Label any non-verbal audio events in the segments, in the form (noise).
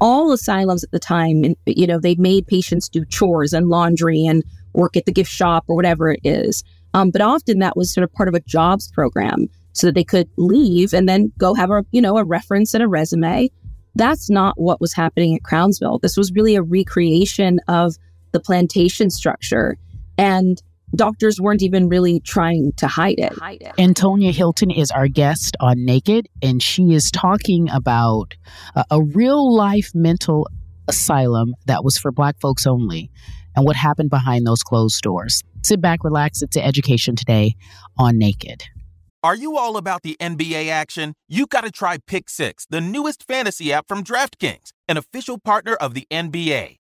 all asylums at the time, you know, they made patients do chores and laundry and work at the gift shop or whatever it is. Um, but often that was sort of part of a jobs program so that they could leave and then go have a, you know, a reference and a resume. That's not what was happening at Crownsville. This was really a recreation of the plantation structure. And doctors weren't even really trying to hide it. Antonia Hylton is our guest on Naked, and she is talking about a, a real life mental asylum that was for Black folks only and what happened behind those closed doors. Sit back, relax. It's an education today on Naked. Are you all about the NBA action? You've got to try Pick Six, the newest fantasy app from DraftKings, an official partner of the NBA.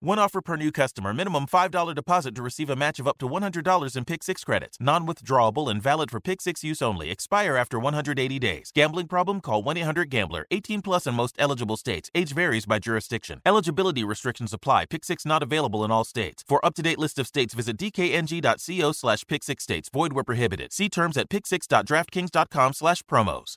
One offer per new customer. Minimum $5 deposit to receive a match of up to $100 in Pick 6 credits. Non withdrawable and valid for Pick 6 use only. Expire after 180 days. Gambling problem? Call 1 800 Gambler. 18 plus in most eligible states. Age varies by jurisdiction. Eligibility restrictions apply. Pick 6 not available in all states. For up to date list of states, visit dkng.co slash pick 6 states. Void where prohibited. See terms at pick6.draftkings.com slash promos.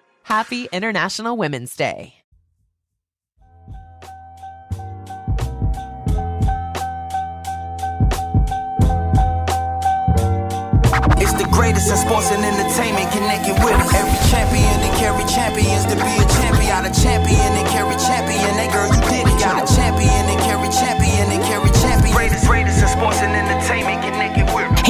Happy International Women's Day. It's the greatest in sports and entertainment connected with it. Every champion and carry champions to be a champion. Got a champion and carry champion. Hey girl, you did it. Got a champion and carry champion and carry champion. Greatest, greatest in sports and entertainment connected with it.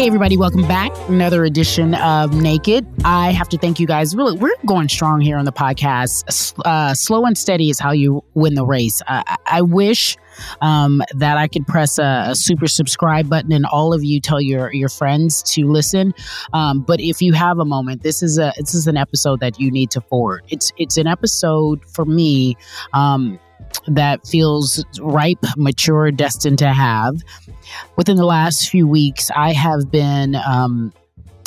Hey, everybody, welcome back. Another edition of Naked. I have to thank you guys. Really, we're going strong here on the podcast. Uh, slow and steady is how you win the race. I, I wish um, that I could press a, a, super subscribe button and all of you tell your your friends to listen. Um, but if you have a moment, this is a this is an episode that you need to forward. It's it's an episode for me. Um, that feels ripe, mature, destined to have. Within the last few weeks, I have been um,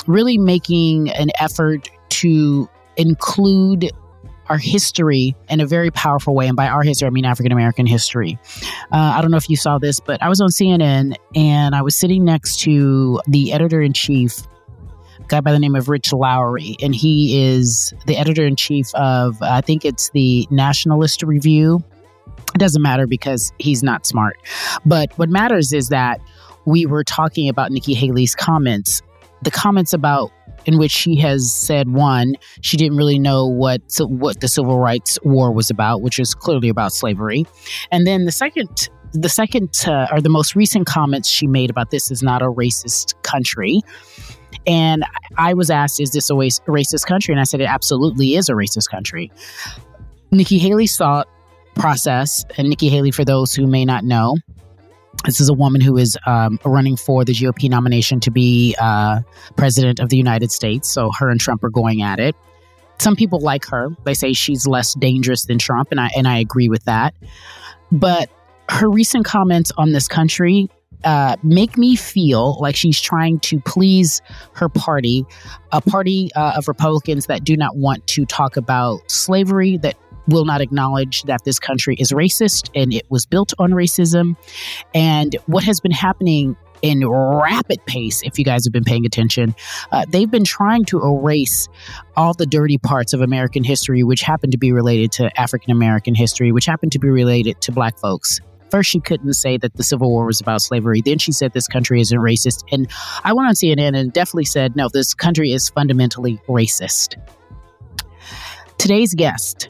really making an effort to include our history in a very powerful way. And by our history, I mean African American history. Uh, I don't know if you saw this, but I was on CNN and I was sitting next to the editor in chief, guy by the name of Rich Lowry. And he is the editor in chief of, I think it's the Nationalist Review. It doesn't matter because he's not smart. But what matters is that we were talking about Nikki Haley's comments. The comments about in which she has said one, she didn't really know what what the civil rights war was about, which is clearly about slavery, and then the second. The second uh, or the most recent comments she made about this is not a racist country. And I was asked, is this a racist country? And I said, it absolutely is a racist country. Nikki Haley's thought process, and Nikki Haley, for those who may not know, this is a woman who is um, running for the GOP nomination to be uh, president of the United States. So her and Trump are going at it. Some people like her. They say she's less dangerous than Trump, and I and I agree with that. But her recent comments on this country uh, make me feel like she's trying to please her party, a party uh, of Republicans that do not want to talk about slavery, that will not acknowledge that this country is racist and it was built on racism. And what has been happening in rapid pace, if you guys have been paying attention, uh, they've been trying to erase all the dirty parts of American history, which happen to be related to African American history, which happen to be related to Black folks. First, she couldn't say that the Civil War was about slavery. Then she said this country isn't racist. And I went on CNN and definitely said, no, this country is fundamentally racist. Today's guest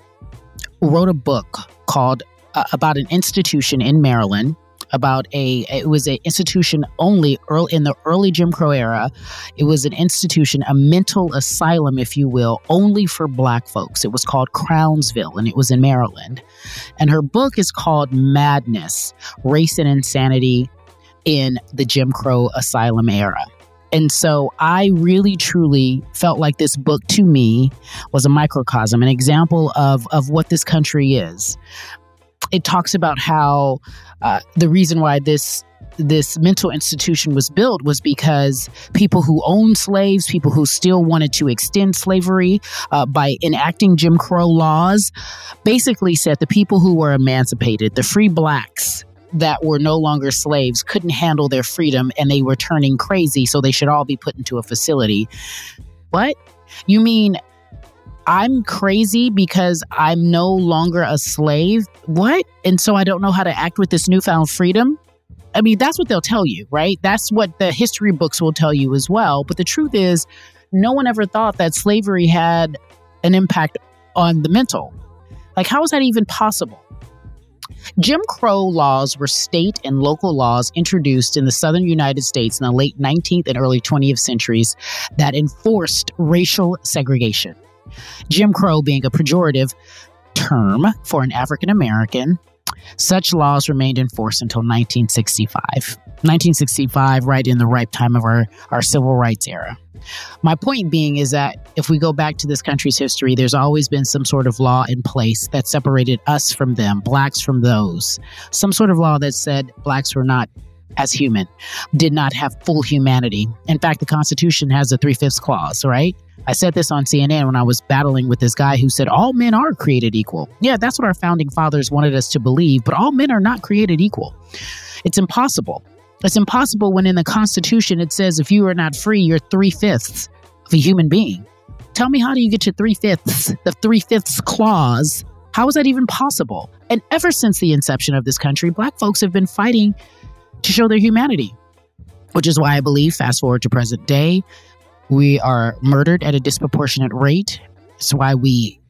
wrote a book called uh, about an institution in Maryland about a it was an institution only early in the early Jim Crow era. It was an institution, a mental asylum, if you will, only for black folks. It was called Crownsville and it was in Maryland. And her book is called Madness, Race and Insanity in the Jim Crow Asylum Era. And so I really truly felt like this book to me was a microcosm, an example of, of what this country is. It talks about how uh, the reason why this this mental institution was built was because people who owned slaves, people who still wanted to extend slavery uh, by enacting Jim Crow laws, basically said the people who were emancipated, the free blacks, that were no longer slaves couldn't handle their freedom and they were turning crazy, so they should all be put into a facility. What? You mean I'm crazy because I'm no longer a slave? What? And so I don't know how to act with this newfound freedom? I mean, that's what they'll tell you, right? That's what the history books will tell you as well. But the truth is, no one ever thought that slavery had an impact on the mental. Like, how is that even possible? Jim Crow laws were state and local laws introduced in the southern United States in the late 19th and early 20th centuries that enforced racial segregation. Jim Crow being a pejorative term for an African American such laws remained in force until 1965. 1965, right in the ripe time of our, our civil rights era. My point being is that if we go back to this country's history, there's always been some sort of law in place that separated us from them, blacks from those. Some sort of law that said blacks were not as human, did not have full humanity. In fact, the Constitution has a three fifths clause, right? I said this on CNN when I was battling with this guy who said all men are created equal. Yeah, that's what our founding fathers wanted us to believe, but all men are not created equal. It's impossible. It's impossible when in the Constitution it says if you are not free, you're three fifths of a human being. Tell me, how do you get to three fifths, the three fifths clause? How is that even possible? And ever since the inception of this country, black folks have been fighting to show their humanity, which is why I believe, fast forward to present day, we are murdered at a disproportionate rate. It's why we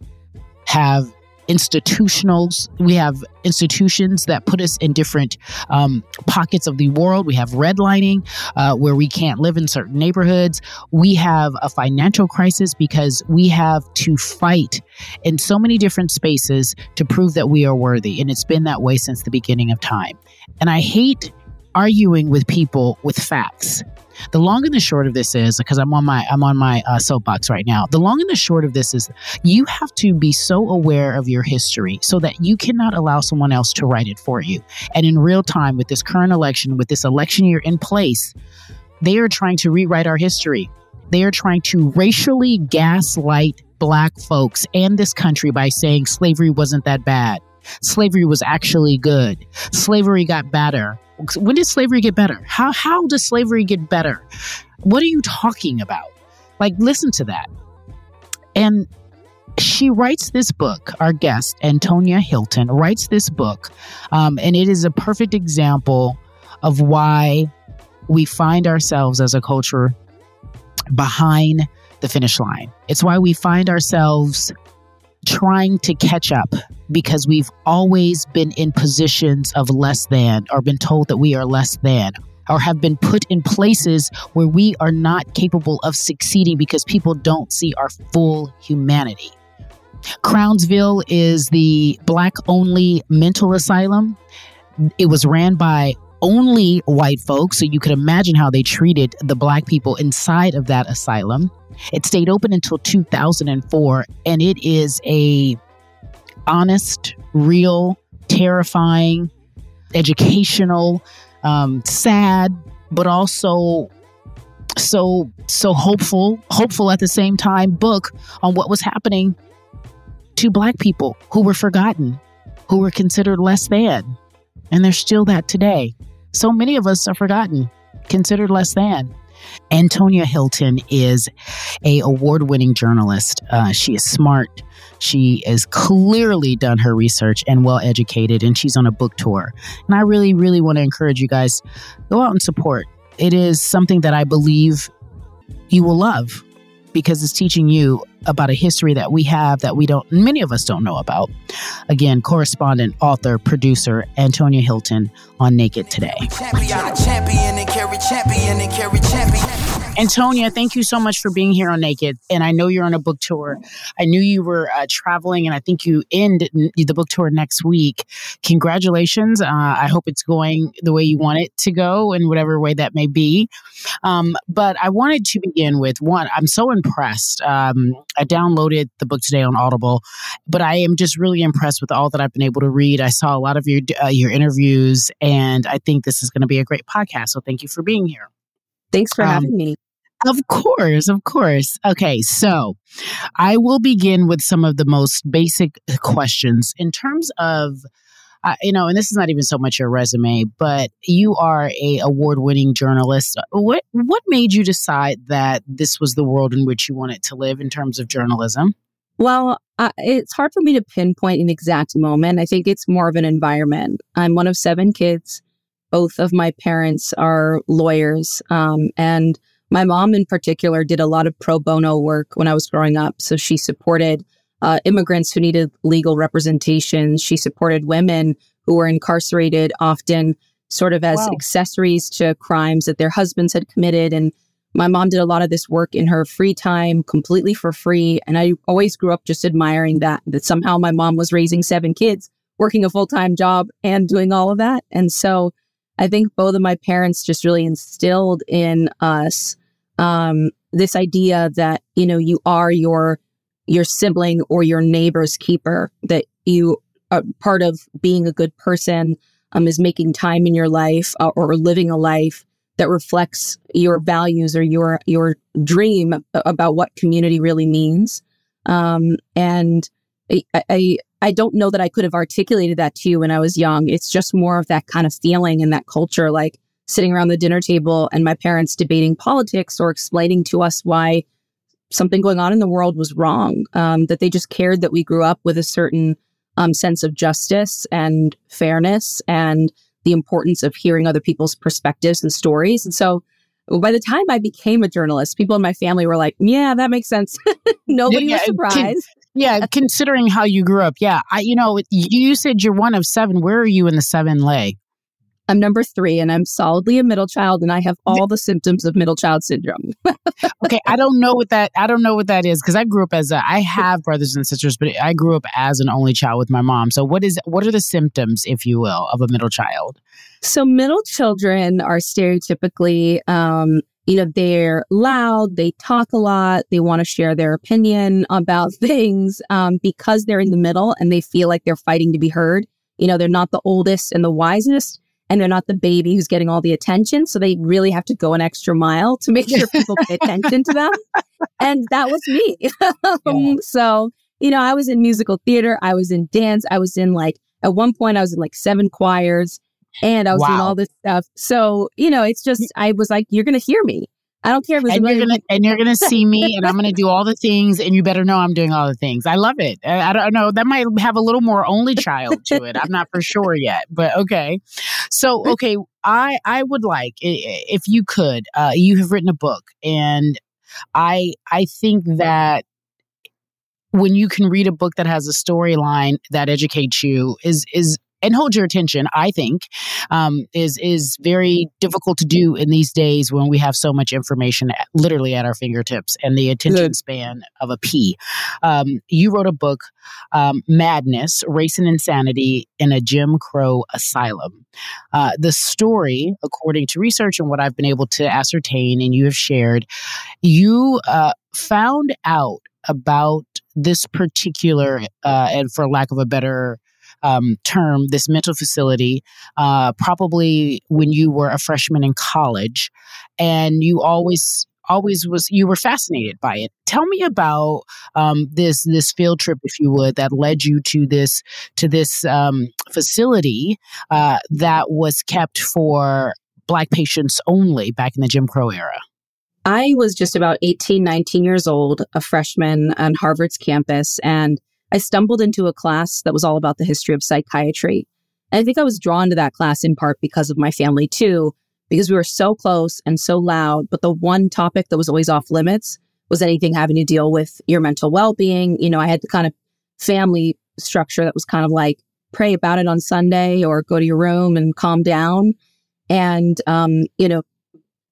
have institutionals. We have institutions that put us in different um, pockets of the world. We have redlining uh, where we can't live in certain neighborhoods. We have a financial crisis because we have to fight in so many different spaces to prove that we are worthy and it's been that way since the beginning of time. And i hate arguing with people with facts. The long and the short of this is because I'm on my I'm on my uh, soapbox right now. The long and the short of this is you have to be so aware of your history so that you cannot allow someone else to write it for you. And in real time, with this current election, with this election year in place, they are trying to rewrite our history. They are trying to racially gaslight black folks and this country by saying slavery wasn't that bad. Slavery was actually good. Slavery got better. When did slavery get better? How how does slavery get better? What are you talking about? Like listen to that. And she writes this book. Our guest, Antonia Hylton, writes this book, um, and it is a perfect example of why we find ourselves as a culture behind the finish line. It's why we find ourselves trying to catch up because we've always been in positions of less than or been told that we are less than or have been put in places where we are not capable of succeeding because people don't see our full humanity. Crownsville is the black only mental asylum. It was ran by only white folks, so you could imagine how they treated the black people inside of that asylum. It stayed open until 2004 and it is a honest, real, terrifying, educational, um, sad, but also so so hopeful, hopeful at the same time book on what was happening to black people who were forgotten, who were considered less than. And there's still that today. So many of us are forgotten, considered less than. Antonia Hylton is a award-winning journalist. Uh, she is smart. She has clearly done her research and well educated, and she's on a book tour. And I really, really want to encourage you guys go out and support. It is something that I believe you will love because it's teaching you about a history that we have that we don't, many of us don't know about. Again, correspondent, author, producer, Antonia Hylton on Naked Today. Antonia, thank you so much for being here on Naked. And I know you're on a book tour. I knew you were uh, traveling, and I think you end the book tour next week. Congratulations. Uh, I hope it's going the way you want it to go, in whatever way that may be. Um, but I wanted to begin with one, I'm so impressed. Um, I downloaded the book today on Audible, but I am just really impressed with all that I've been able to read. I saw a lot of your uh, your interviews, and I think this is going to be a great podcast. So thank you for being here. Thanks for um, having me. Of course, of course. Okay, so I will begin with some of the most basic questions in terms of uh, you know, and this is not even so much your resume, but you are a award-winning journalist. What what made you decide that this was the world in which you wanted to live in terms of journalism? Well, uh, it's hard for me to pinpoint an exact moment. I think it's more of an environment. I'm one of seven kids. Both of my parents are lawyers, um, and my mom, in particular, did a lot of pro bono work when I was growing up. So she supported uh, immigrants who needed legal representation. She supported women who were incarcerated, often sort of as wow. accessories to crimes that their husbands had committed. And my mom did a lot of this work in her free time, completely for free. And I always grew up just admiring that, that somehow my mom was raising seven kids, working a full time job, and doing all of that. And so I think both of my parents just really instilled in us um, this idea that, you know, you are your your sibling or your neighbor's keeper, that you are part of being a good person um, is making time in your life uh, or living a life that reflects your values or your your dream about what community really means. Um, and I, I I don't know that I could have articulated that to you when I was young. It's just more of that kind of feeling and that culture, like sitting around the dinner table and my parents debating politics or explaining to us why something going on in the world was wrong. Um, that they just cared that we grew up with a certain um, sense of justice and fairness and the importance of hearing other people's perspectives and stories. And so by the time I became a journalist, people in my family were like, yeah, that makes sense. (laughs) Nobody yeah, was surprised. Can, yeah, considering how you grew up. Yeah. I, you know, you said you're one of seven. Where are you in the seven lay? I'm number three and I'm solidly a middle child and I have all the symptoms of middle child syndrome. (laughs) okay. I don't know what that, I don't know what that is because I grew up as a, I have brothers and sisters, but I grew up as an only child with my mom. So what is, what are the symptoms, if you will, of a middle child? So middle children are stereotypically, um, you know, they're loud, they talk a lot, they want to share their opinion about (laughs) things um, because they're in the middle and they feel like they're fighting to be heard. You know, they're not the oldest and the wisest and they're not the baby who's getting all the attention. So they really have to go an extra mile to make sure (laughs) people pay attention to them. and that was me. (laughs) um, so, you know, I was in musical theater, I was in dance, I was in like, at one point, I was in like seven choirs and I was wow. doing all this stuff. So, you know, it's just, I was like, you're going to hear me. I don't care if it's and you're gonna and you're gonna see me, and I'm gonna do all the things, and you better know I'm doing all the things. I love it. I, I, don't know that might have a little more only child to it. I'm not for sure yet, but okay. So okay, I I would like if you could. Uh, you have written a book, and I I think that when you can read a book that has a storyline that educates you is is and hold your attention, I think, um, is is very difficult to do in these days when we have so much information at, literally at our fingertips and the attention Good. span of a pea. Um, you wrote a book, um, Madness: Race and Insanity in a Jim Crow Asylum. Uh, the story, according to research and what I've been able to ascertain, and you have shared, you uh, found out about this particular, uh, and for lack of a better um, term, this mental facility, uh, probably when you were a freshman in college, and you always always was you were fascinated by it. Tell me about um, this this field trip, if you would, that led you to this to this um, facility uh, that was kept for Black patients only back in the Jim Crow era. I was just about 18, 19 years old, a freshman on Harvard's campus, and I stumbled into a class that was all about the history of psychiatry. And I think I was drawn to that class in part because of my family too, because we were so close and so loud. But the one topic that was always off limits was anything having to deal with your mental well being. You know, I had the kind of family structure that was kind of like pray about it on Sunday or go to your room and calm down. And, um, you know,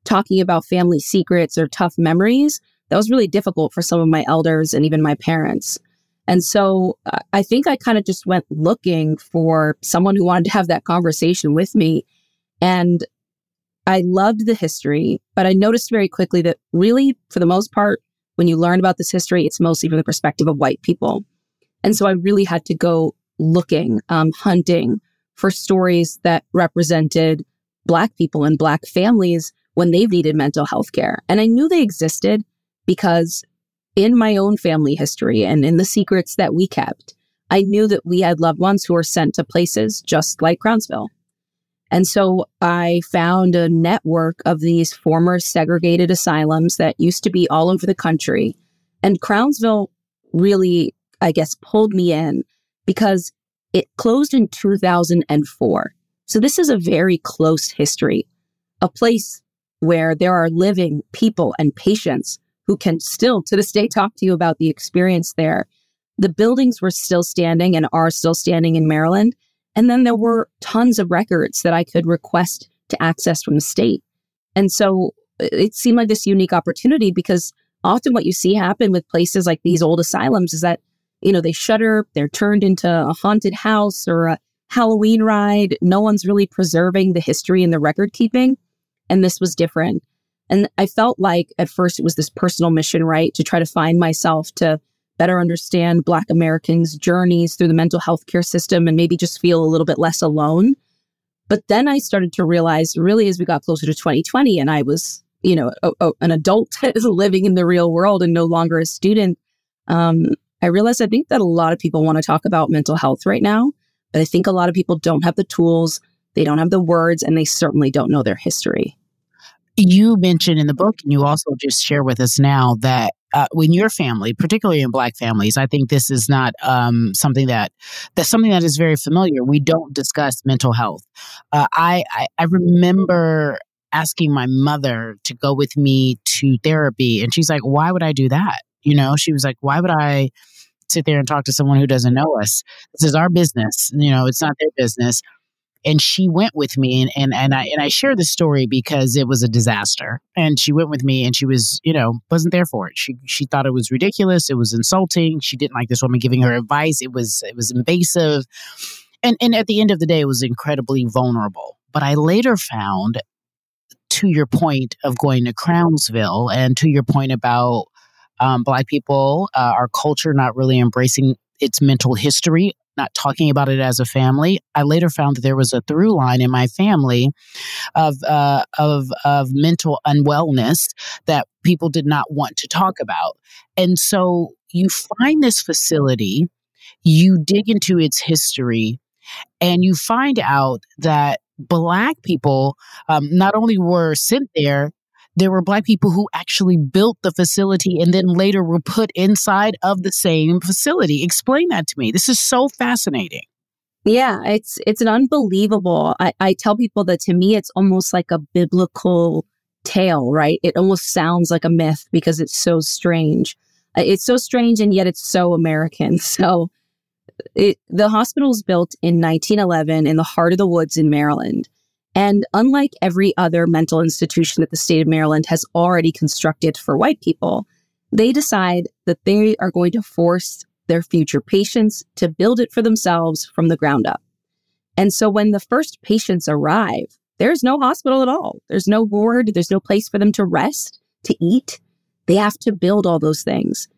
talking about family secrets or tough memories, that was really difficult for some of my elders and even my parents. And so uh, I think I kind of just went looking for someone who wanted to have that conversation with me. And I loved the history, but I noticed very quickly that really, for the most part, when you learn about this history, it's mostly from the perspective of white people. And so I really had to go looking, um, hunting for stories that represented Black people and Black families when they've needed mental health care. And I knew they existed because in my own family history and in the secrets that we kept, I knew that we had loved ones who were sent to places just like Crownsville. And so I found a network of these former segregated asylums that used to be all over the country. And Crownsville really, I guess, pulled me in because it closed in 2004. So this is a very close history, a place where there are living people and patients who can still to this day talk to you about the experience there. The buildings were still standing and are still standing in Maryland. And then there were tons of records that I could request to access from the state. And so uh, it seemed like this unique opportunity because often what you see happen with places like these old asylums is that, you know, they shutter, they're turned into a haunted house or a Halloween ride. No one's really preserving the history and the record keeping. And this was different. And I felt like at first it was this personal mission, right? To try to find myself, to better understand Black Americans' journeys through the mental health care system and maybe just feel a little bit less alone. But then I started to realize, really, as we got closer to 2020 and I was, you know, a, a, an adult (laughs) living in the real world and no longer a student, um, I realized I think that a lot of people want to talk about mental health right now. But I think a lot of people don't have the tools, they don't have the words, and they certainly don't know their history you mentioned in the book, and you also just share with us now that uh, when your family, particularly in Black families, I think this is not um, something that that's something that is very familiar. We don't discuss mental health. Uh, I, I I remember asking my mother to go with me to therapy, and she's like, "Why would I do that?" You know, she was like, "Why would I?" sit there and talk to someone who doesn't know us. This is our business. You know, it's not their business and she went with me and, and, and I and I share the story because it was a disaster. And she went with me and she was, you know, wasn't there for it. She she thought it was ridiculous, it was insulting. She didn't like this woman giving her advice. It was it was invasive. And and at the end of the day it was incredibly vulnerable. But I later found to your point of going to Crownsville and to your point about um, black people, uh, our culture not really embracing its mental history not talking about it as a family. I later found that there was a through line in my family of uh, of of mental unwellness that people did not want to talk about, and so you find this facility, you dig into its history, and you find out that black people um, not only were sent there there were black people who actually built the facility and then later were put inside of the same facility. Explain that to me. This is so fascinating. Yeah, it's it's an unbelievable. I, I tell people that to me it's almost like a biblical tale, right? It almost sounds like a myth because it's so strange. It's so strange and yet it's so American. (laughs) So it, the hospital was built in 1911 in the heart of the woods in Maryland. And unlike every other mental institution that the state of Maryland has already constructed for white people, they decide that they are going to force their future patients to build it for themselves from the ground up. And so when the first patients arrive, there's no hospital at all. There's no ward. There's no place for them to rest, to eat. They have to build all those things.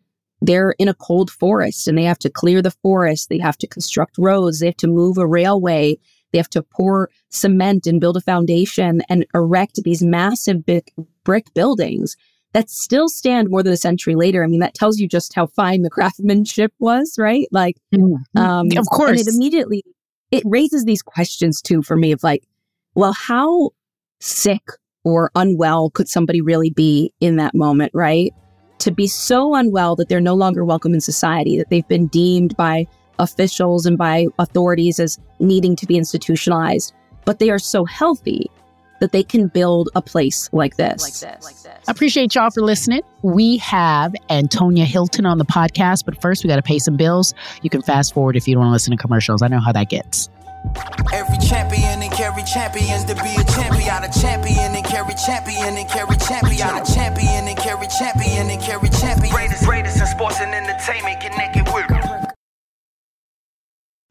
They're in a cold forest and they have to clear the forest. They have to construct roads. They have to move a railway. They have to pour cement and build a foundation and erect these massive big brick buildings that still stand more than a century later. I mean, that tells you just how fine the (laughs) craftsmanship was, right? Like, mm-hmm. um, of course, it immediately it raises these questions too for me of like, well, how sick or unwell could somebody really be in that moment, right? To be so unwell that they're no longer welcome in society, that they've been deemed by officials and by authorities as needing to be institutionalized, but they are so healthy that they can build a place like this. Like this. Like this. I appreciate y'all for listening. We have Antonia Hylton on the podcast, but first we got to pay some bills. You can fast forward if you don't want to listen to commercials. I know how that gets. Every champion and carry champions to be a champion. A champion and carry champion and carry champion. A champion and carry champion and carry champion. Greatest, greatest in sports and entertainment connected with.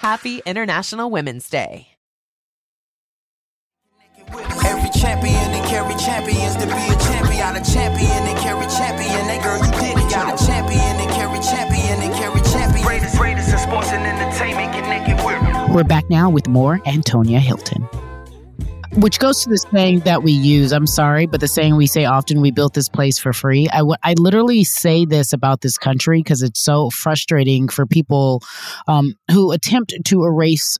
Happy International Women's Day. Every champion and carry champions to be a champion. Got a champion and carry champion. That girl, you did it. Got a champion and carry champion and carry champion. Greatest, greatest in sports and entertainment. Connected with. We're back now with more Antonia Hylton. Which goes to the saying that we use. I'm sorry, but the saying we say often we built this place for free. I, w- I literally say this about this country because it's so frustrating for people um, who attempt to erase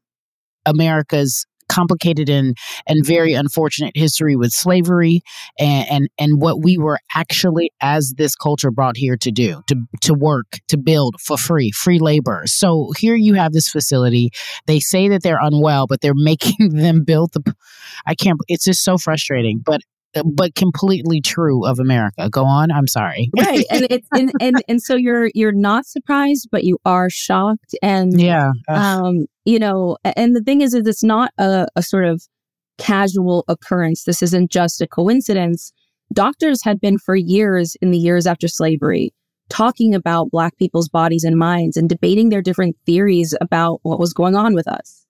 America's complicated and and very unfortunate history with slavery and, and and what we were actually as this culture brought here to do to to work to build for free free labor. So here you have this facility. They say that they're unwell but they're (laughs) making them build the i can't it's just so frustrating. But but completely true of America. Go on. I'm sorry. (laughs) right, and it's and, and and so you're you're not surprised, but you are shocked, and yeah, um, you know, and the thing is, is it's not a, a sort of casual occurrence. This isn't just a coincidence. Doctors had been for years in the years after slavery talking about Black people's bodies and minds and debating their different theories about what was going on with us.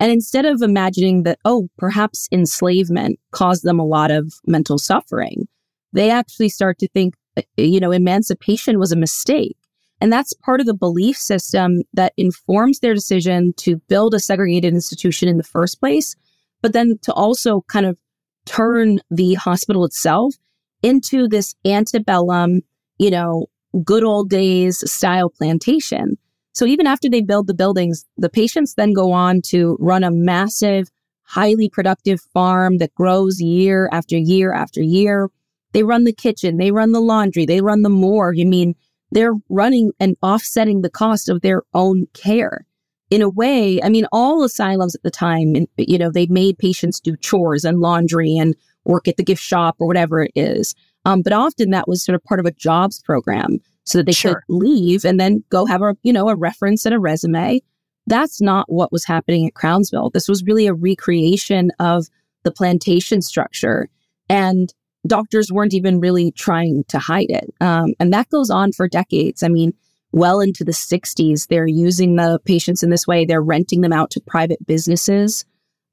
And instead of imagining that, oh, perhaps enslavement caused them a lot of mental suffering, they actually start to think, uh, you know, emancipation was a mistake. And that's part of the belief system that informs their decision to build a segregated institution in the first place, but then to also kind of turn the hospital itself into this antebellum, you know, good old days style plantation so even after they build the buildings, the patients then go on to run a massive, highly productive farm that grows year after year after year. They run the kitchen, they run the laundry, they run the morgue. I mean, they're running and offsetting the cost of their own care. In a way, I mean, all asylums at the time, you know, they made patients do chores and laundry and work at the gift shop or whatever it is. Um, but often that was sort of part of a jobs program so that they sure. could leave and then go have a, you know, a reference and a resume. That's not what was happening at Crownsville. This was really a recreation of the plantation structure. And doctors weren't even really trying to hide it. Um, and that goes on for decades. I mean, well into the 60s, they're using the patients in this way. They're renting them out to private businesses,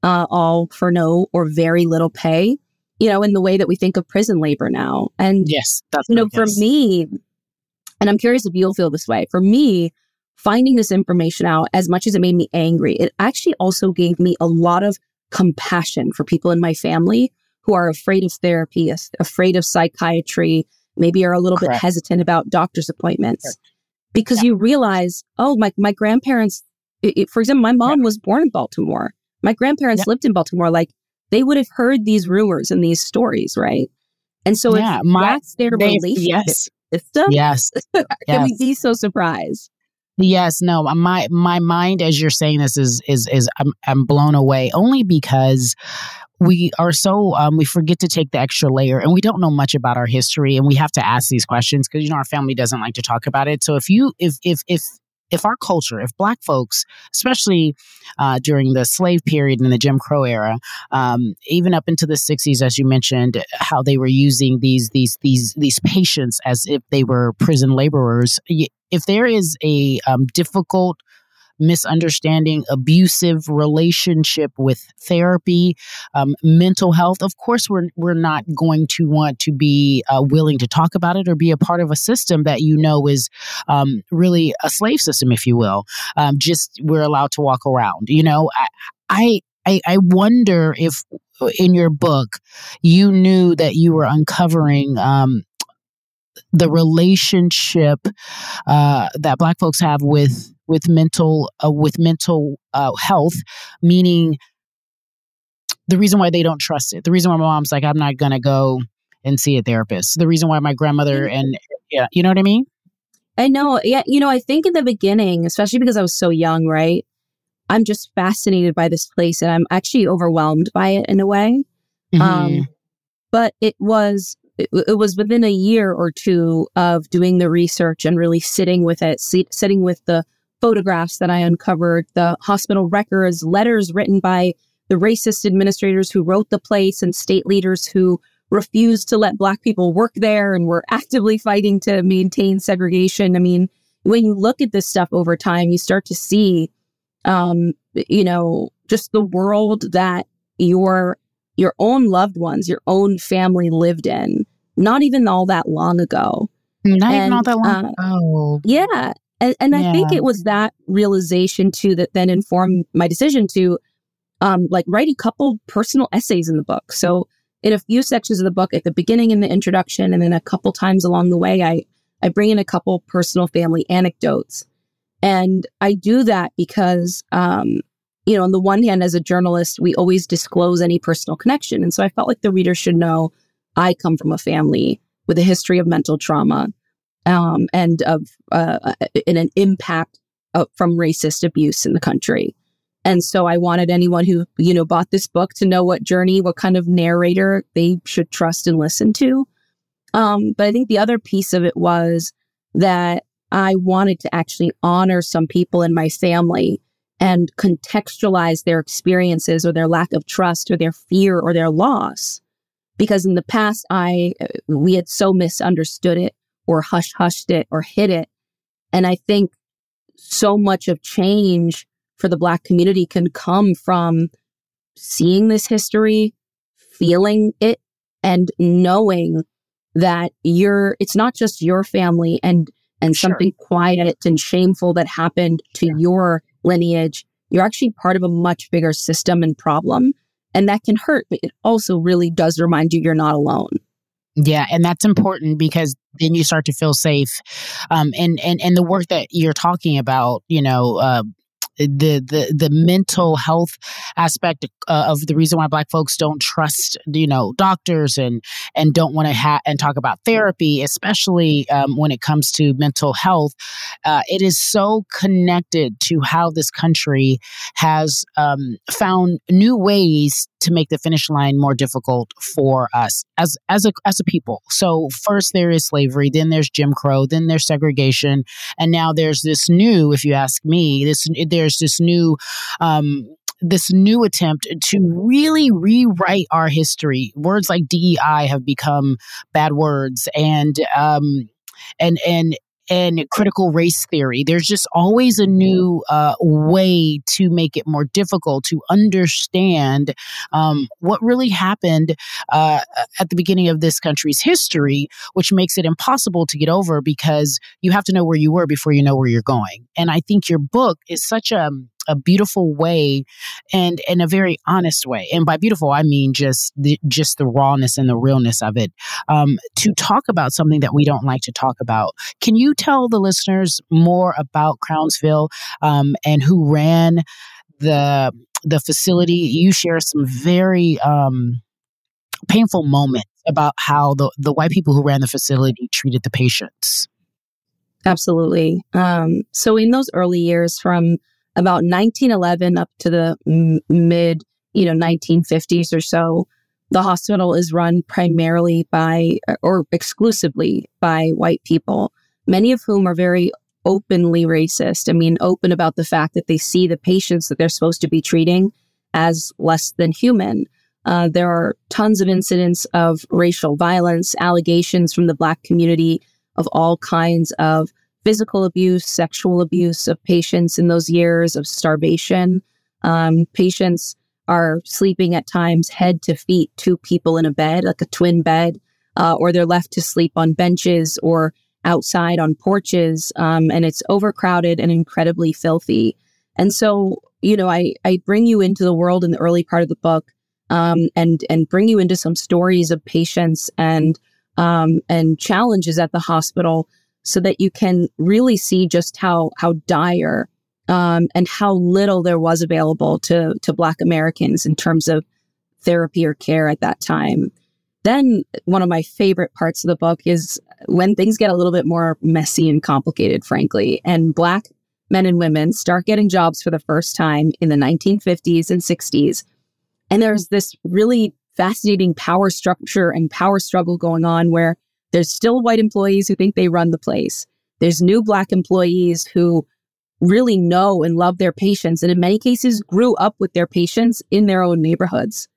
uh, all for no or very little pay, you know, in the way that we think of prison labor now. And, yes, that's you know, for me, and I'm curious if you'll feel this way. For me, finding this information out, as much as it made me angry, it actually also gave me a lot of compassion for people in my family who are afraid of therapy, afraid of psychiatry, maybe are a little Correct. bit hesitant about doctor's appointments. Correct. Because yeah. you realize, oh, my, my grandparents, it, it, for example, my mom yeah. was born in Baltimore. My grandparents yeah. lived in Baltimore. Like they would have heard these rumors and these stories, right? And so yeah, my, that's their relationship, yes system. Yes. (laughs) Can yes. we be so surprised? Yes, no, my my mind as you're saying this is is is I'm I'm blown away only because we are so um, we forget to take the extra layer and we don't know much about our history and we have to ask these questions because you know our family doesn't like to talk about it so if you if if if if our culture, if Black folks, especially uh, during the slave period and the Jim Crow era, um, even up into the '60s, as you mentioned, how they were using these these these these patients as if they were prison laborers. If there is a um, difficult misunderstanding, abusive relationship with therapy, um, mental health. Of course, we're we're not going to want to be uh, willing to talk about it or be a part of a system that you know is um, really a slave system, if you will. Um, just we're allowed to walk around. You know, I, I I wonder if in your book you knew that you were uncovering um, the relationship uh, that Black folks have with with mental uh, with mental uh, health, meaning the reason why they don't trust it. The reason why my mom's like, I'm not gonna go and see a therapist. The reason why my grandmother and yeah, you know what I mean. I know. Yeah, you know, I think in the beginning, especially because I was so young, right? I'm just fascinated by this place and I'm actually overwhelmed by it in a way. Mm-hmm. Um, but it was it, it, was within a year or two of doing the research and really sitting with it, sit, sitting with the photographs that I uncovered, the hospital records, letters written by the racist administrators who wrote the place and state leaders who refused to let black people work there and were actively fighting to maintain segregation. I mean, when you look at this stuff over time, you start to see, um, you know, just the world that your your own loved ones, your own family lived in, not even all that long ago. Not and, even all that long uh, ago. Yeah. And, and yeah. I think it was that realization too that then informed my decision to um, like write a couple personal essays in the book. So in a few sections of the book at the beginning in the introduction and then a couple times along the way, I, I bring in a couple personal family anecdotes. And I do that because, um, you know, on the one hand, as a journalist, we always disclose any personal connection. And so I felt like the reader should know I come from a family with a history of mental trauma um, and of uh, in an impact of, from racist abuse in the country. And so I wanted anyone who, you know, bought this book to know what journey, what kind of narrator they should trust and listen to. Um, but I think the other piece of it was that I wanted to actually honor some people in my family and contextualize their experiences or their lack of trust or their fear or their loss. Because in the past, I, we had so misunderstood it or hush hushed it or hid it. And I think so much of change for the Black community can come from seeing this history, feeling it, and knowing that you're, it's not just your family and, and sure. something quiet and shameful that happened to sure. your lineage. You're actually part of a much bigger system and problem. And that can hurt, but it also really does remind you you're not alone. Yeah, and that's important because then you start to feel safe. Um, and and and the work that you're talking about, you know, uh, the the the mental health aspect uh, of the reason why black folks don't trust you know doctors and and don't want to have and talk about therapy especially um, when it comes to mental health uh, it is so connected to how this country has um, found new ways to make the finish line more difficult for us as as a as a people. So first there is slavery, then there's Jim Crow, then there's segregation, and now there's this new, if you ask me, this there's this new um, this new attempt to really rewrite our history. Words like DEI have become bad words, and um, and and and critical race theory. There's just always a new uh, way to make it more difficult to understand um, what really happened uh, at the beginning of this country's history, which makes it impossible to get over because you have to know where you were before you know where you're going. And I think your book is such a a beautiful way and in a very honest way and by beautiful i mean just the just the rawness and the realness of it. Um, to talk about something that we don't like to talk about can you tell the listeners more about crownsville um, and who ran the the facility? You share some very um, painful moments about how the, the white people who ran the facility treated the patients. Absolutely. Um, so in those early years from about 1911 up to the m- mid, you know, 1950s or so, the hospital is run primarily by or exclusively by white people, many of whom are very openly racist. I mean, open about the fact that they see the patients that they're supposed to be treating as less than human. Uh, there are tons of incidents of racial violence, allegations from the Black community of all kinds of physical abuse, sexual abuse of patients in those years of starvation. Um, patients are sleeping at times head to feet, two people in a bed, like a twin bed, uh, or they're left to sleep on benches or outside on porches. Um, and it's overcrowded and incredibly filthy. And so, you know, I, I bring you into the world in the early part of the book um, and, and bring you into some stories of patients and, um, and challenges at the hospital so that you can really see just how how dire um, and how little there was available to to Black Americans in terms of therapy or care at that time. Then one of my favorite parts of the book is when things get a little bit more messy and complicated, frankly, and Black men and women start getting jobs for the first time in the 1950s and 60s. And there's this really fascinating power structure and power struggle going on where there's still white employees who think they run the place. There's new black employees who really know and love their patients, and in many cases grew up with their patients in their own neighborhoods.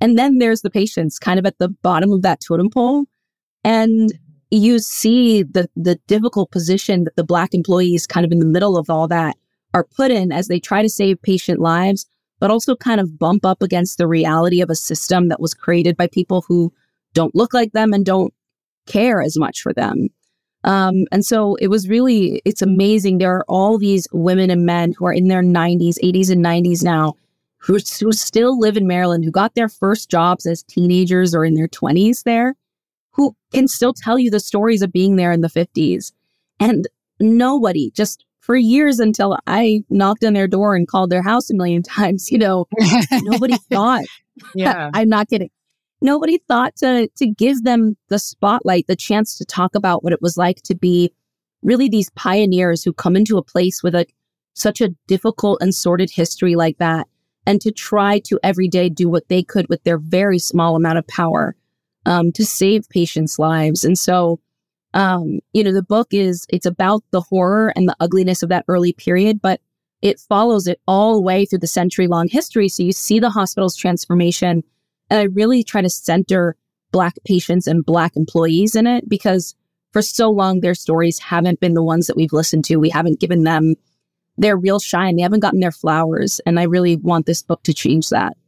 And then there's the patients kind of at the bottom of that totem pole. And you see the the difficult position that the black employees kind of in the middle of all that are put in as they try to save patient lives but also kind of bump up against the reality of a system that was created by people who don't look like them and don't care as much for them um, and so it was really it's amazing there are all these women and men who are in their 90s 80s and 90s now who, who still live in maryland who got their first jobs as teenagers or in their 20s there who can still tell you the stories of being there in the 50s. And nobody, just for years until I knocked on their door and called their house a million (laughs) times, you know, nobody (laughs) thought, (laughs) yeah, I'm not kidding. Nobody thought to to give them the spotlight, the chance to talk about what it was like to be really these pioneers who come into a place with a such a difficult and sordid history like that and to try to every day do what they could with their very small amount of power um, to save patients' lives. And so, um, you know, the book is it's about the horror and the ugliness of that early period, but it follows it all the way through the century long history. So you see the hospital's transformation. And I really try to center Black patients and Black employees in it because for so long, their stories haven't been the ones that we've listened to. We haven't given them their real shine. They haven't gotten their flowers. And I really want this book to change that.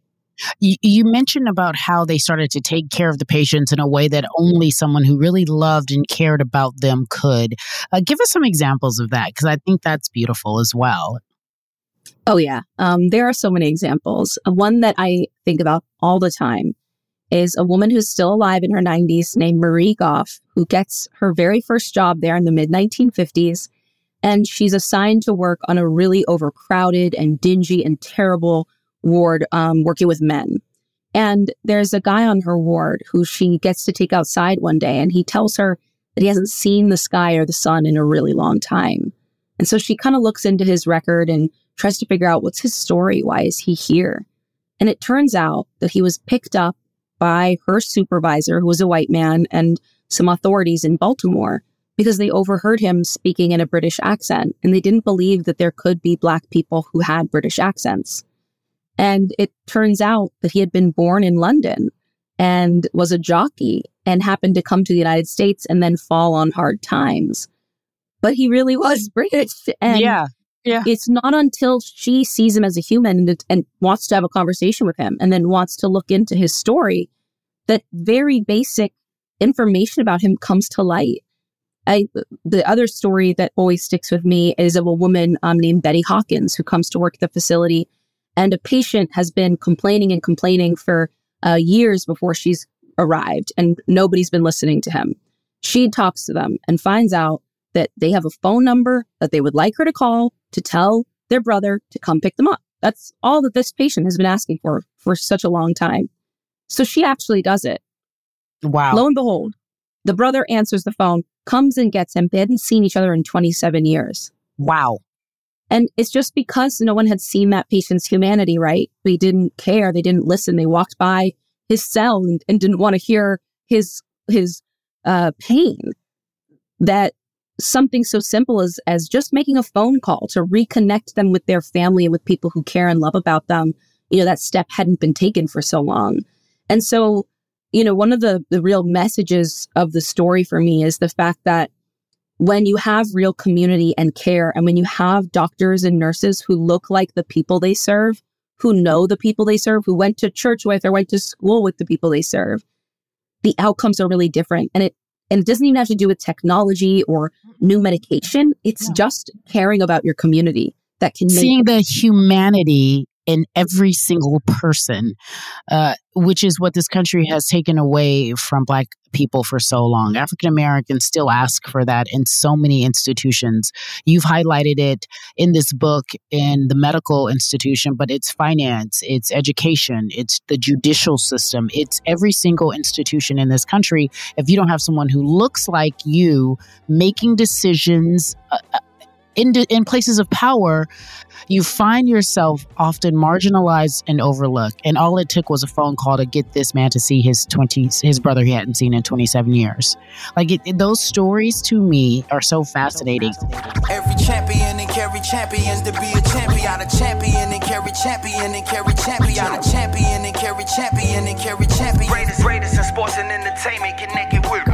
You, mentioned about how they started to take care of the patients in a way that only someone who really loved and cared about them could. Uh, give us some examples of that because I think that's beautiful as well. Oh, yeah. Um, there are so many examples. Uh, one that I think about all the time is a woman who's still alive in her 90s named Marie Goff, who gets her very first job there in the mid 1950s. And she's assigned to work on a really overcrowded and dingy and terrible ward um, working with men. And there's a guy on her ward who she gets to take outside one day, and he tells her that he hasn't seen the sky or the sun in a really long time. And so she kind of looks into his record and tries to figure out what's his story? Why is he here? And it turns out that he was picked up by her supervisor, who was a white man, and some authorities in Baltimore because they overheard him speaking in a British accent and they didn't believe that there could be Black people who had British accents. And it turns out that he had been born in London and was a jockey and happened to come to the United States and then fall on hard times. But he really was (laughs) British. And yeah. Yeah. It's not until she sees him as a human and, and wants to have a conversation with him and then wants to look into his story that very basic information about him comes to light. I, the other story that always sticks with me is of a woman um, named Betty Hawkins who comes to work at the facility and a patient has been complaining and complaining for uh, years before she's arrived, and nobody's been listening to him. She talks to them and finds out that they have a phone number that they would like her to call to tell their brother to come pick them up. That's all that this patient has been asking for for such a long time. So she actually does it. Wow. Lo and behold, the brother answers the phone, comes and gets him. They hadn't seen each other in 27 years. Wow. And it's just because no one had seen that patient's humanity, right? They didn't care. They didn't listen. They walked by his cell and, and didn't want to hear his, his, uh, pain that something so simple as, as just making a phone call to reconnect them with their family and with people who care and love about them. You know, that step hadn't been taken for so long. And so, you know, one of the, the real messages of the story for me is the fact that when you have real community and care, and when you have doctors and nurses who look like the people they serve, who know the people they serve, who went to church with or went to school with the people they serve, the outcomes are really different. And it and it doesn't even have to do with technology or new medication. It's yeah. just caring about your community that can seeing the humanity in every single person, uh, which is what this country has taken away from Black people for so long. African Americans still ask for that in so many institutions. You've highlighted it in this book in the medical institution, but it's finance, it's education, it's the judicial system, it's every single institution in this country. If you don't have someone who looks like you making decisions, uh, uh in, in places of power, you find yourself often marginalized and overlooked. And all it took was a phone call to get this man to see his 20, his brother he hadn't seen in 27 years. Like it, it, those stories to me are so fascinating. Every champion and carry champions to be a champion. A champion and carry champion and carry champion. A champion and carry champion and carry champion. Greatest, greatest in sports and entertainment connected with.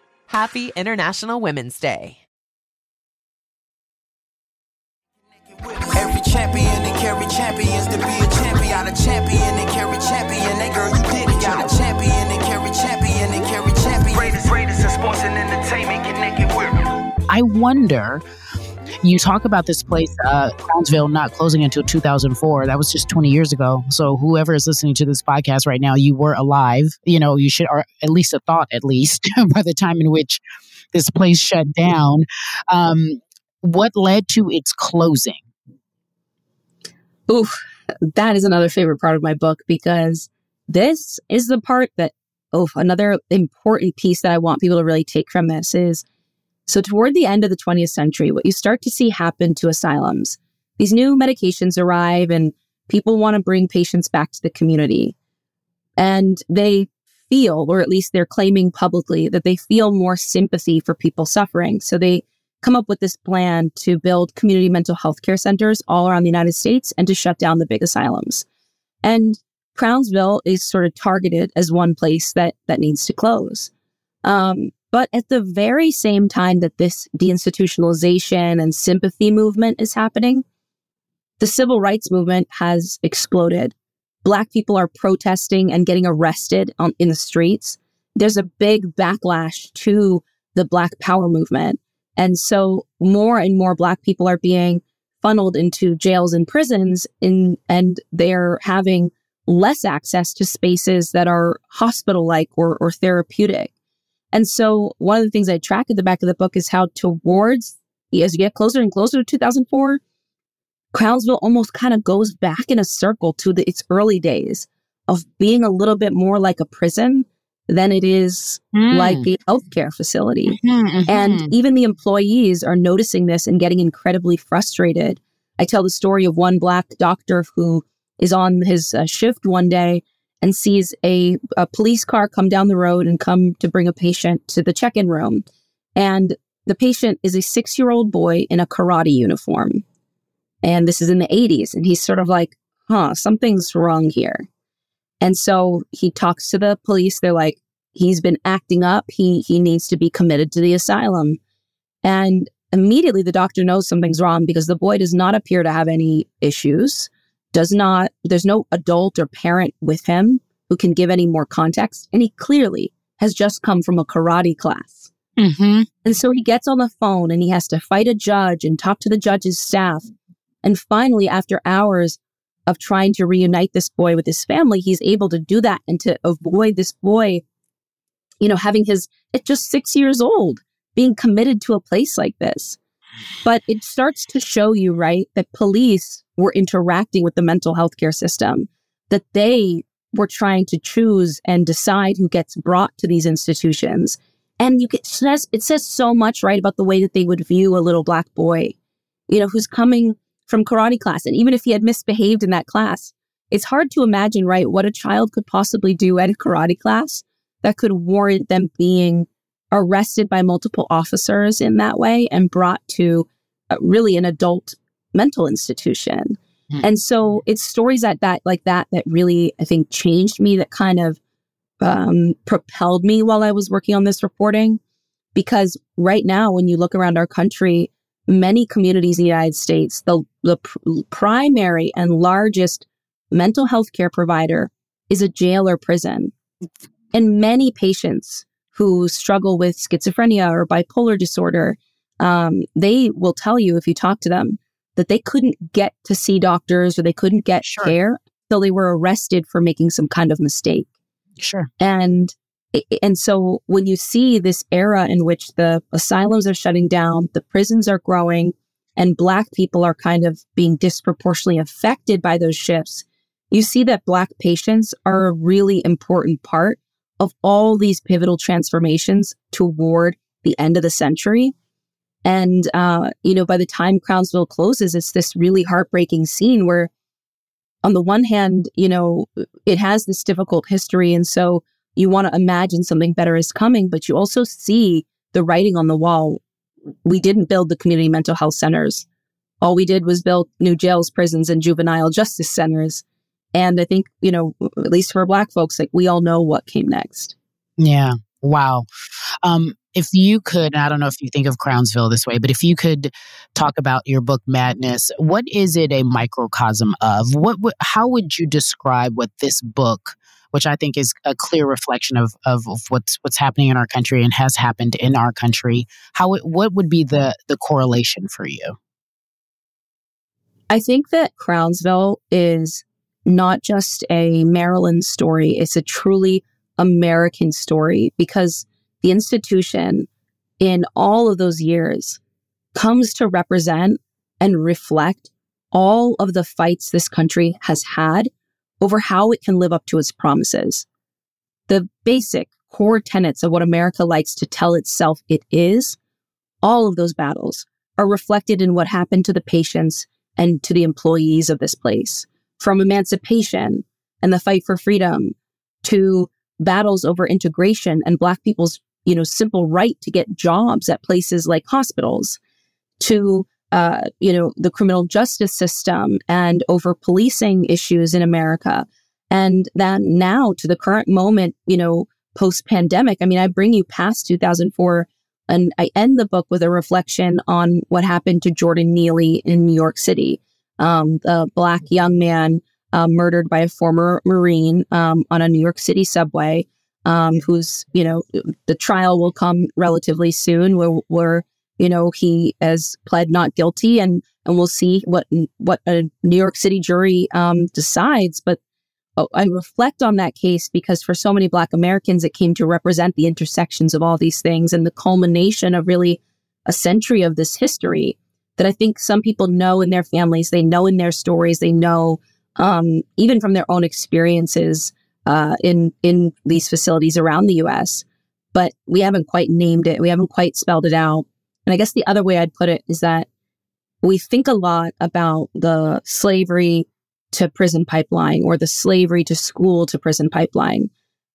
Happy International Women's Day. Every champion and carry champions to be a champion. A champion and carry champion. That girl, you did it. Got a champion and carry champion and carry champion. Greatest, greatest in sports and entertainment connected with. I wonder. You talk about this place, uh, Crownsville, not closing until 2004. That was just 20 years ago. So whoever is listening to this podcast right now, you were alive. You know, you should, or at least a thought, at least (laughs) by the time in which this place shut down. Um, what led to its closing? Oof, that is another favorite part of my book because this is the part that, oh, another important piece that I want people to really take from this is so, toward the end of the 20th century, what you start to see happen to asylums, these new medications arrive and people want to bring patients back to the community. And they feel, or at least they're claiming publicly, that they feel more sympathy for people suffering. So, they come up with this plan to build community mental health care centers all around the United States and to shut down the big asylums. And Crownsville is sort of targeted as one place that that needs to close. Um, but at the very same time that this deinstitutionalization and sympathy movement is happening, the civil rights movement has exploded. Black people are protesting and getting arrested on, in the streets. There's a big backlash to the Black Power movement. And so more and more Black people are being funneled into jails and prisons in, and they're having less access to spaces that are hospital like or, or therapeutic. And so one of the things I track at the back of the book is how towards as you get closer and closer to 2004, Crownsville almost kind of goes back in a circle to the, its early days of being a little bit more like a prison than it is mm. like a healthcare facility. Mm-hmm, mm-hmm. And even the employees are noticing this and getting incredibly frustrated. I tell the story of one black doctor who is on his uh, shift one day and sees a, a police car come down the road and come to bring a patient to the check in room. And the patient is a six year old boy in a karate uniform. And this is in the 80s. And he's sort of like, huh, something's wrong here. And so he talks to the police. They're like, he's been acting up. He, he needs to be committed to the asylum. And immediately the doctor knows something's wrong because the boy does not appear to have any issues, does not, there's no adult or parent with him who can give any more context. And he clearly has just come from a karate class. Mm-hmm. And so he gets on the phone and he has to fight a judge and talk to the judge's staff and finally, after hours of trying to reunite this boy with his family, he's able to do that and to avoid this boy, you know, having his, at just six years old, being committed to a place like this. But it starts to show you, right, that police were interacting with the mental health care system, that they were trying to choose and decide who gets brought to these institutions. And you get, says, it says so much, right, about the way that they would view a little black boy, you know, who's coming from karate class. And even if he had misbehaved in that class, it's hard to imagine, right, what a child could possibly do at a karate class that could warrant them being arrested by multiple officers in that way and brought to uh, really an adult mental institution. Mm. And so it's stories like that, like that, that really, I think, changed me, that kind of um, propelled me while I was working on this reporting. Because right now, when you look around our country, many communities in the United States, the, the pr- primary and largest mental health care provider is a jail or prison. And many patients who struggle with schizophrenia or bipolar disorder, um, they will tell you if you talk to them that they couldn't get to see doctors or they couldn't get sure. care until they were arrested for making some kind of mistake. Sure. And and so when you see this era in which the asylums are shutting down, the prisons are growing, and Black people are kind of being disproportionately affected by those shifts, you see that Black patients are a really important part of all these pivotal transformations toward the end of the century. And, uh, you know, by the time Crownsville closes, it's this really heartbreaking scene where, on the one hand, you know, it has this difficult history. And so you want to imagine something better is coming, but you also see the writing on the wall. We didn't build the community mental health centers. All we did was build new jails, prisons, and juvenile justice centers. And I think, you know, at least for Black folks, like we all know what came next. Yeah. Wow. Um, if you could, I don't know if you think of Crownsville this way, but if you could talk about your book Madness, what is it a microcosm of? What, how would you describe what this book which I think is a clear reflection of, of, of what's what's happening in our country and has happened in our country. How it, what would be the the correlation for you? I think that Crownsville is not just a Maryland story; it's a truly American story because the institution in all of those years comes to represent and reflect all of the fights this country has had over how it can live up to its promises. The basic core tenets of what America likes to tell itself it is, all of those battles are reflected in what happened to the patients and to the employees of this place. From emancipation and the fight for freedom to battles over integration and Black people's, you know, simple right to get jobs at places like hospitals to uh, you know, the criminal justice system and over policing issues in America. And then now to the current moment, you know, post pandemic, I mean, I bring you past 2004 and I end the book with a reflection on what happened to Jordan Neely in New York City, um, the black young man uh, murdered by a former Marine um, on a New York City subway. um, who's you know the trial will come relatively soon, where where you know he has pled not guilty, and and we'll see what what a New York City jury um, decides. But oh, I reflect on that case because for so many Black Americans, it came to represent the intersections of all these things and the culmination of really a century of this history that I think some people know in their families, they know in their stories, they know um, even from their own experiences uh, in in these facilities around the U.S. But we haven't quite named it. We haven't quite spelled it out. And I guess the other way I'd put it is that we think a lot about the slavery to prison pipeline or the slavery to school to prison pipeline.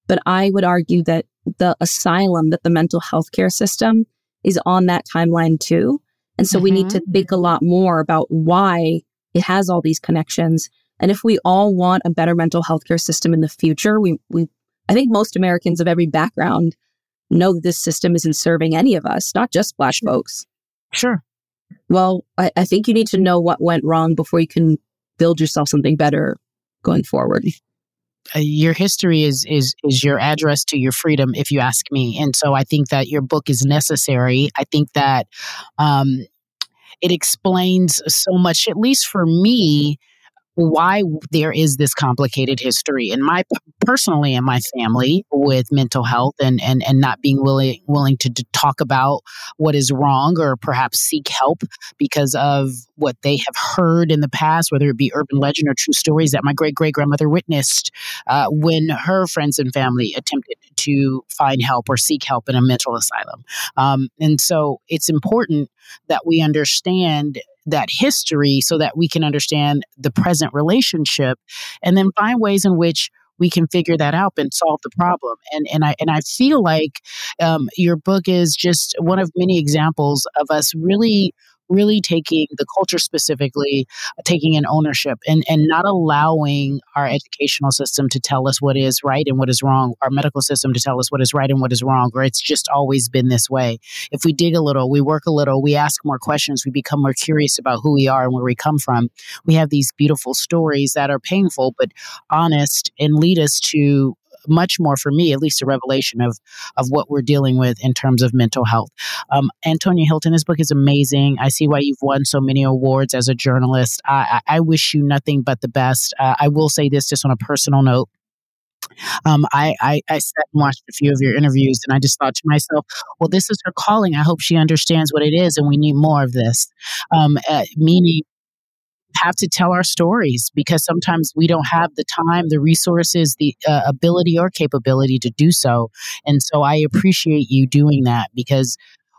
But I would argue that the asylum, that the mental health care system is on that timeline too. And so mm-hmm. we need to mm-hmm. think a lot more about why it has all these connections. And if we all want a better mental health care system in the future, we, we, I think most Americans of every background know that this system isn't serving any of us, not just Black folks. Sure. Well, I, I think you need to know what went wrong before you can build yourself something better going forward. Uh, your history is is is your address to your freedom if you ask me. And so i think that your book is necessary. I think that um, it explains so much at least for me why there is this complicated history. In my personally in my family with mental health and and and not being willing willing to, to talk about what is wrong or perhaps seek help because of what they have heard in the past whether it be urban legend or true stories that my great great grandmother witnessed uh, when her friends and family attempted to find help or seek help in a mental asylum. Um, and so it's important that we understand that history so that we can understand the present relationship and then find ways in which we can figure that out and solve the problem. And and I and I feel like um, your book is just one of many examples of us really really taking the culture specifically, taking an ownership and, and not allowing our educational system to tell us what is right and what is wrong, our medical system to tell us what is right and what is wrong, or it's just always been this way. If we dig a little, we work a little, we ask more questions, we become more curious about who we are and where we come from, we have these beautiful stories that are painful but honest and lead us to much more for me, at least a revelation of of what we're dealing with in terms of mental health. Um, Antonia Hylton, his book is amazing. I see why you've won so many awards as a journalist. I, I, I wish you nothing but the best. Uh, I will say this just on a personal note. Um, I, I, I sat and watched a few of your interviews and I just thought to myself, well, this is her calling. I hope she understands what it is and we need more of this. Um, uh, meaning have to tell our stories because sometimes we don't have the time, the resources, the uh, ability or capability to do so. And so I appreciate you doing that because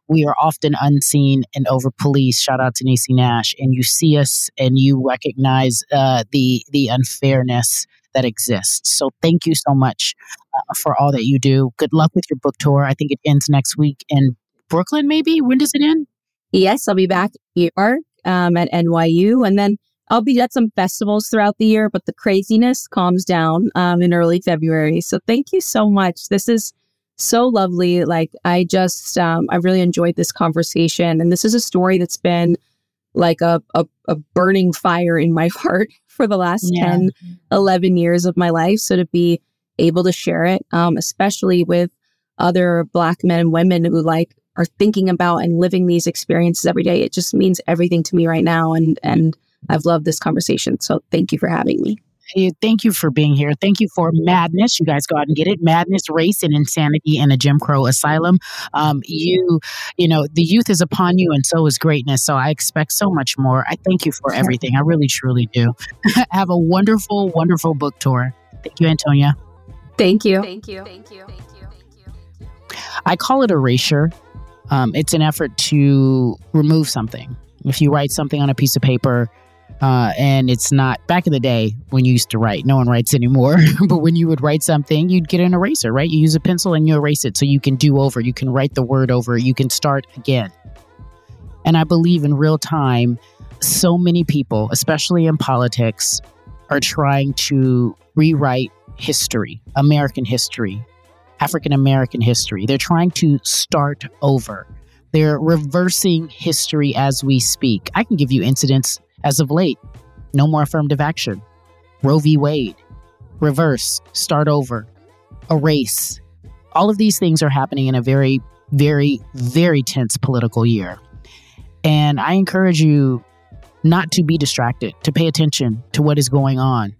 we are often unseen and over policed. Shout out to Niecy Nash, and you see us and you recognize uh, the the unfairness that exists. So thank you so much uh, for all that you do. Good luck with your book tour. I think it ends next week in Brooklyn. Maybe when does it end? Yes, I'll be back here um, at NYU, and then I'll be at some festivals throughout the year, but the craziness calms down um, in early February. So thank you so much. This is so lovely. Like I just, um, I really enjoyed this conversation, and this is a story that's been like a, a, a burning fire in my (laughs) heart for the last yeah. 10, 11 years of my life. So to be able to share it, um, especially with other Black men and women who like are thinking about and living these experiences every day, it just means everything to me right now. And and I've loved this conversation. So thank you for having me. Thank you for being here. Thank you for madness. You guys go out and get it. Madness, race, and insanity in a Jim Crow asylum. Um, you, you know, the youth is upon you, and so is greatness. So I expect so much more. I thank you for everything. I really, truly do. (laughs) Have a wonderful, wonderful book tour. Thank you, Antonia. Thank you. Thank you. Thank you. Thank you. Thank you. I call it erasure. Um, it's an effort to remove something. If you write something on a piece of paper, uh, and it's not back in the day when you used to write, no one writes anymore. (laughs) but when you would write something, you'd get an eraser, right? You use a pencil and you erase it so you can do over, you can write the word over, you can start again. And I believe in real time, so many people, especially in politics, are trying to rewrite history, American history, African American history. They're trying to start over. They're reversing history as we speak. I can give you incidents as of late, no more affirmative action. Roe v. Wade. Reverse. Start over. Erase. All of these things are happening in a very, very, very tense political year. And I encourage you not to be distracted, to pay attention to what is going on.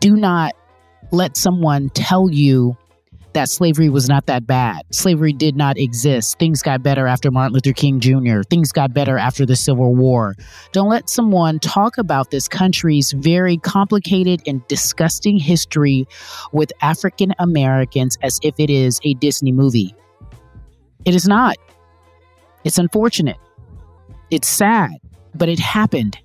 Do not let someone tell you that slavery was not that bad. Slavery did not exist. Things got better after Martin Luther King Jr., things got better after the Civil War. Don't let someone talk about this country's very complicated and disgusting history with African Americans as if it is a Disney movie. It is not. It's unfortunate. It's sad, but it happened.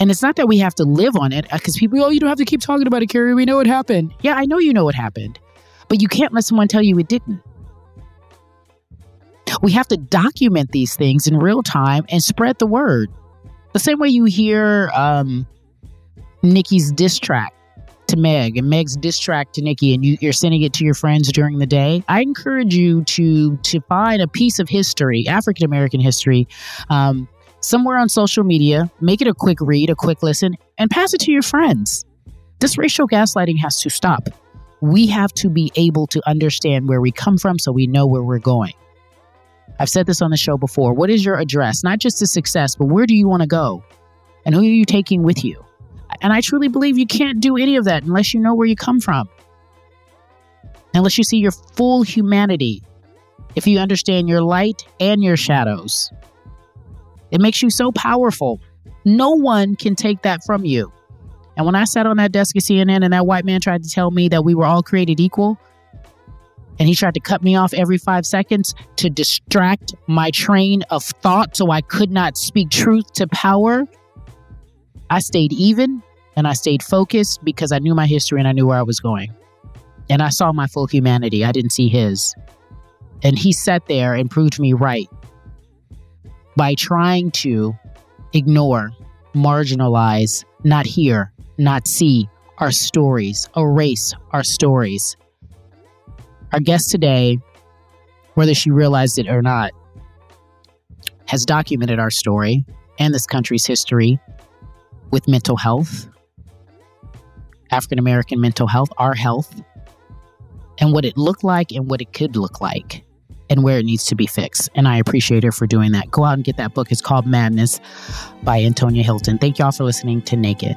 And it's not that we have to live on it uh, because people, oh, you don't have to keep talking about it, Cari. We know what happened. Yeah, I know you know what happened. But you can't let someone tell you it didn't. We have to document these things in real time and spread the word. The same way you hear um, Nicki's diss track to Meg and Meg's diss track to Nicki, and you, are sending it to your friends during the day. I encourage you to to find a piece of history, African American history, um, somewhere on social media. Make it a quick read, a quick listen, and pass it to your friends. This racial gaslighting has to stop we have to be able to understand where we come from so we know where we're going. I've said this on the show before. What is your address? Not just to success, but where do you want to go? And who are you taking with you? And I truly believe you can't do any of that unless you know where you come from. Unless you see your full humanity. If you understand your light and your shadows, it makes you so powerful. No one can take that from you. And when I sat on that desk at CNN and that white man tried to tell me that we were all created equal, and he tried to cut me off every five seconds to distract my train of thought so I could not speak truth to power, I stayed even and I stayed focused because I knew my history and I knew where I was going. And I saw my full humanity, I didn't see his. And he sat there and proved me right by trying to ignore, marginalize, not hear, not see our stories, erase our stories. Our guest today, whether she realized it or not, has documented our story and this country's history with mental health, African American mental health, our health, and what it looked like and what it could look like and where it needs to be fixed. And I appreciate her for doing that. Go out and get that book. It's called Madness by Antonia Hylton. Thank y'all for listening to Naked.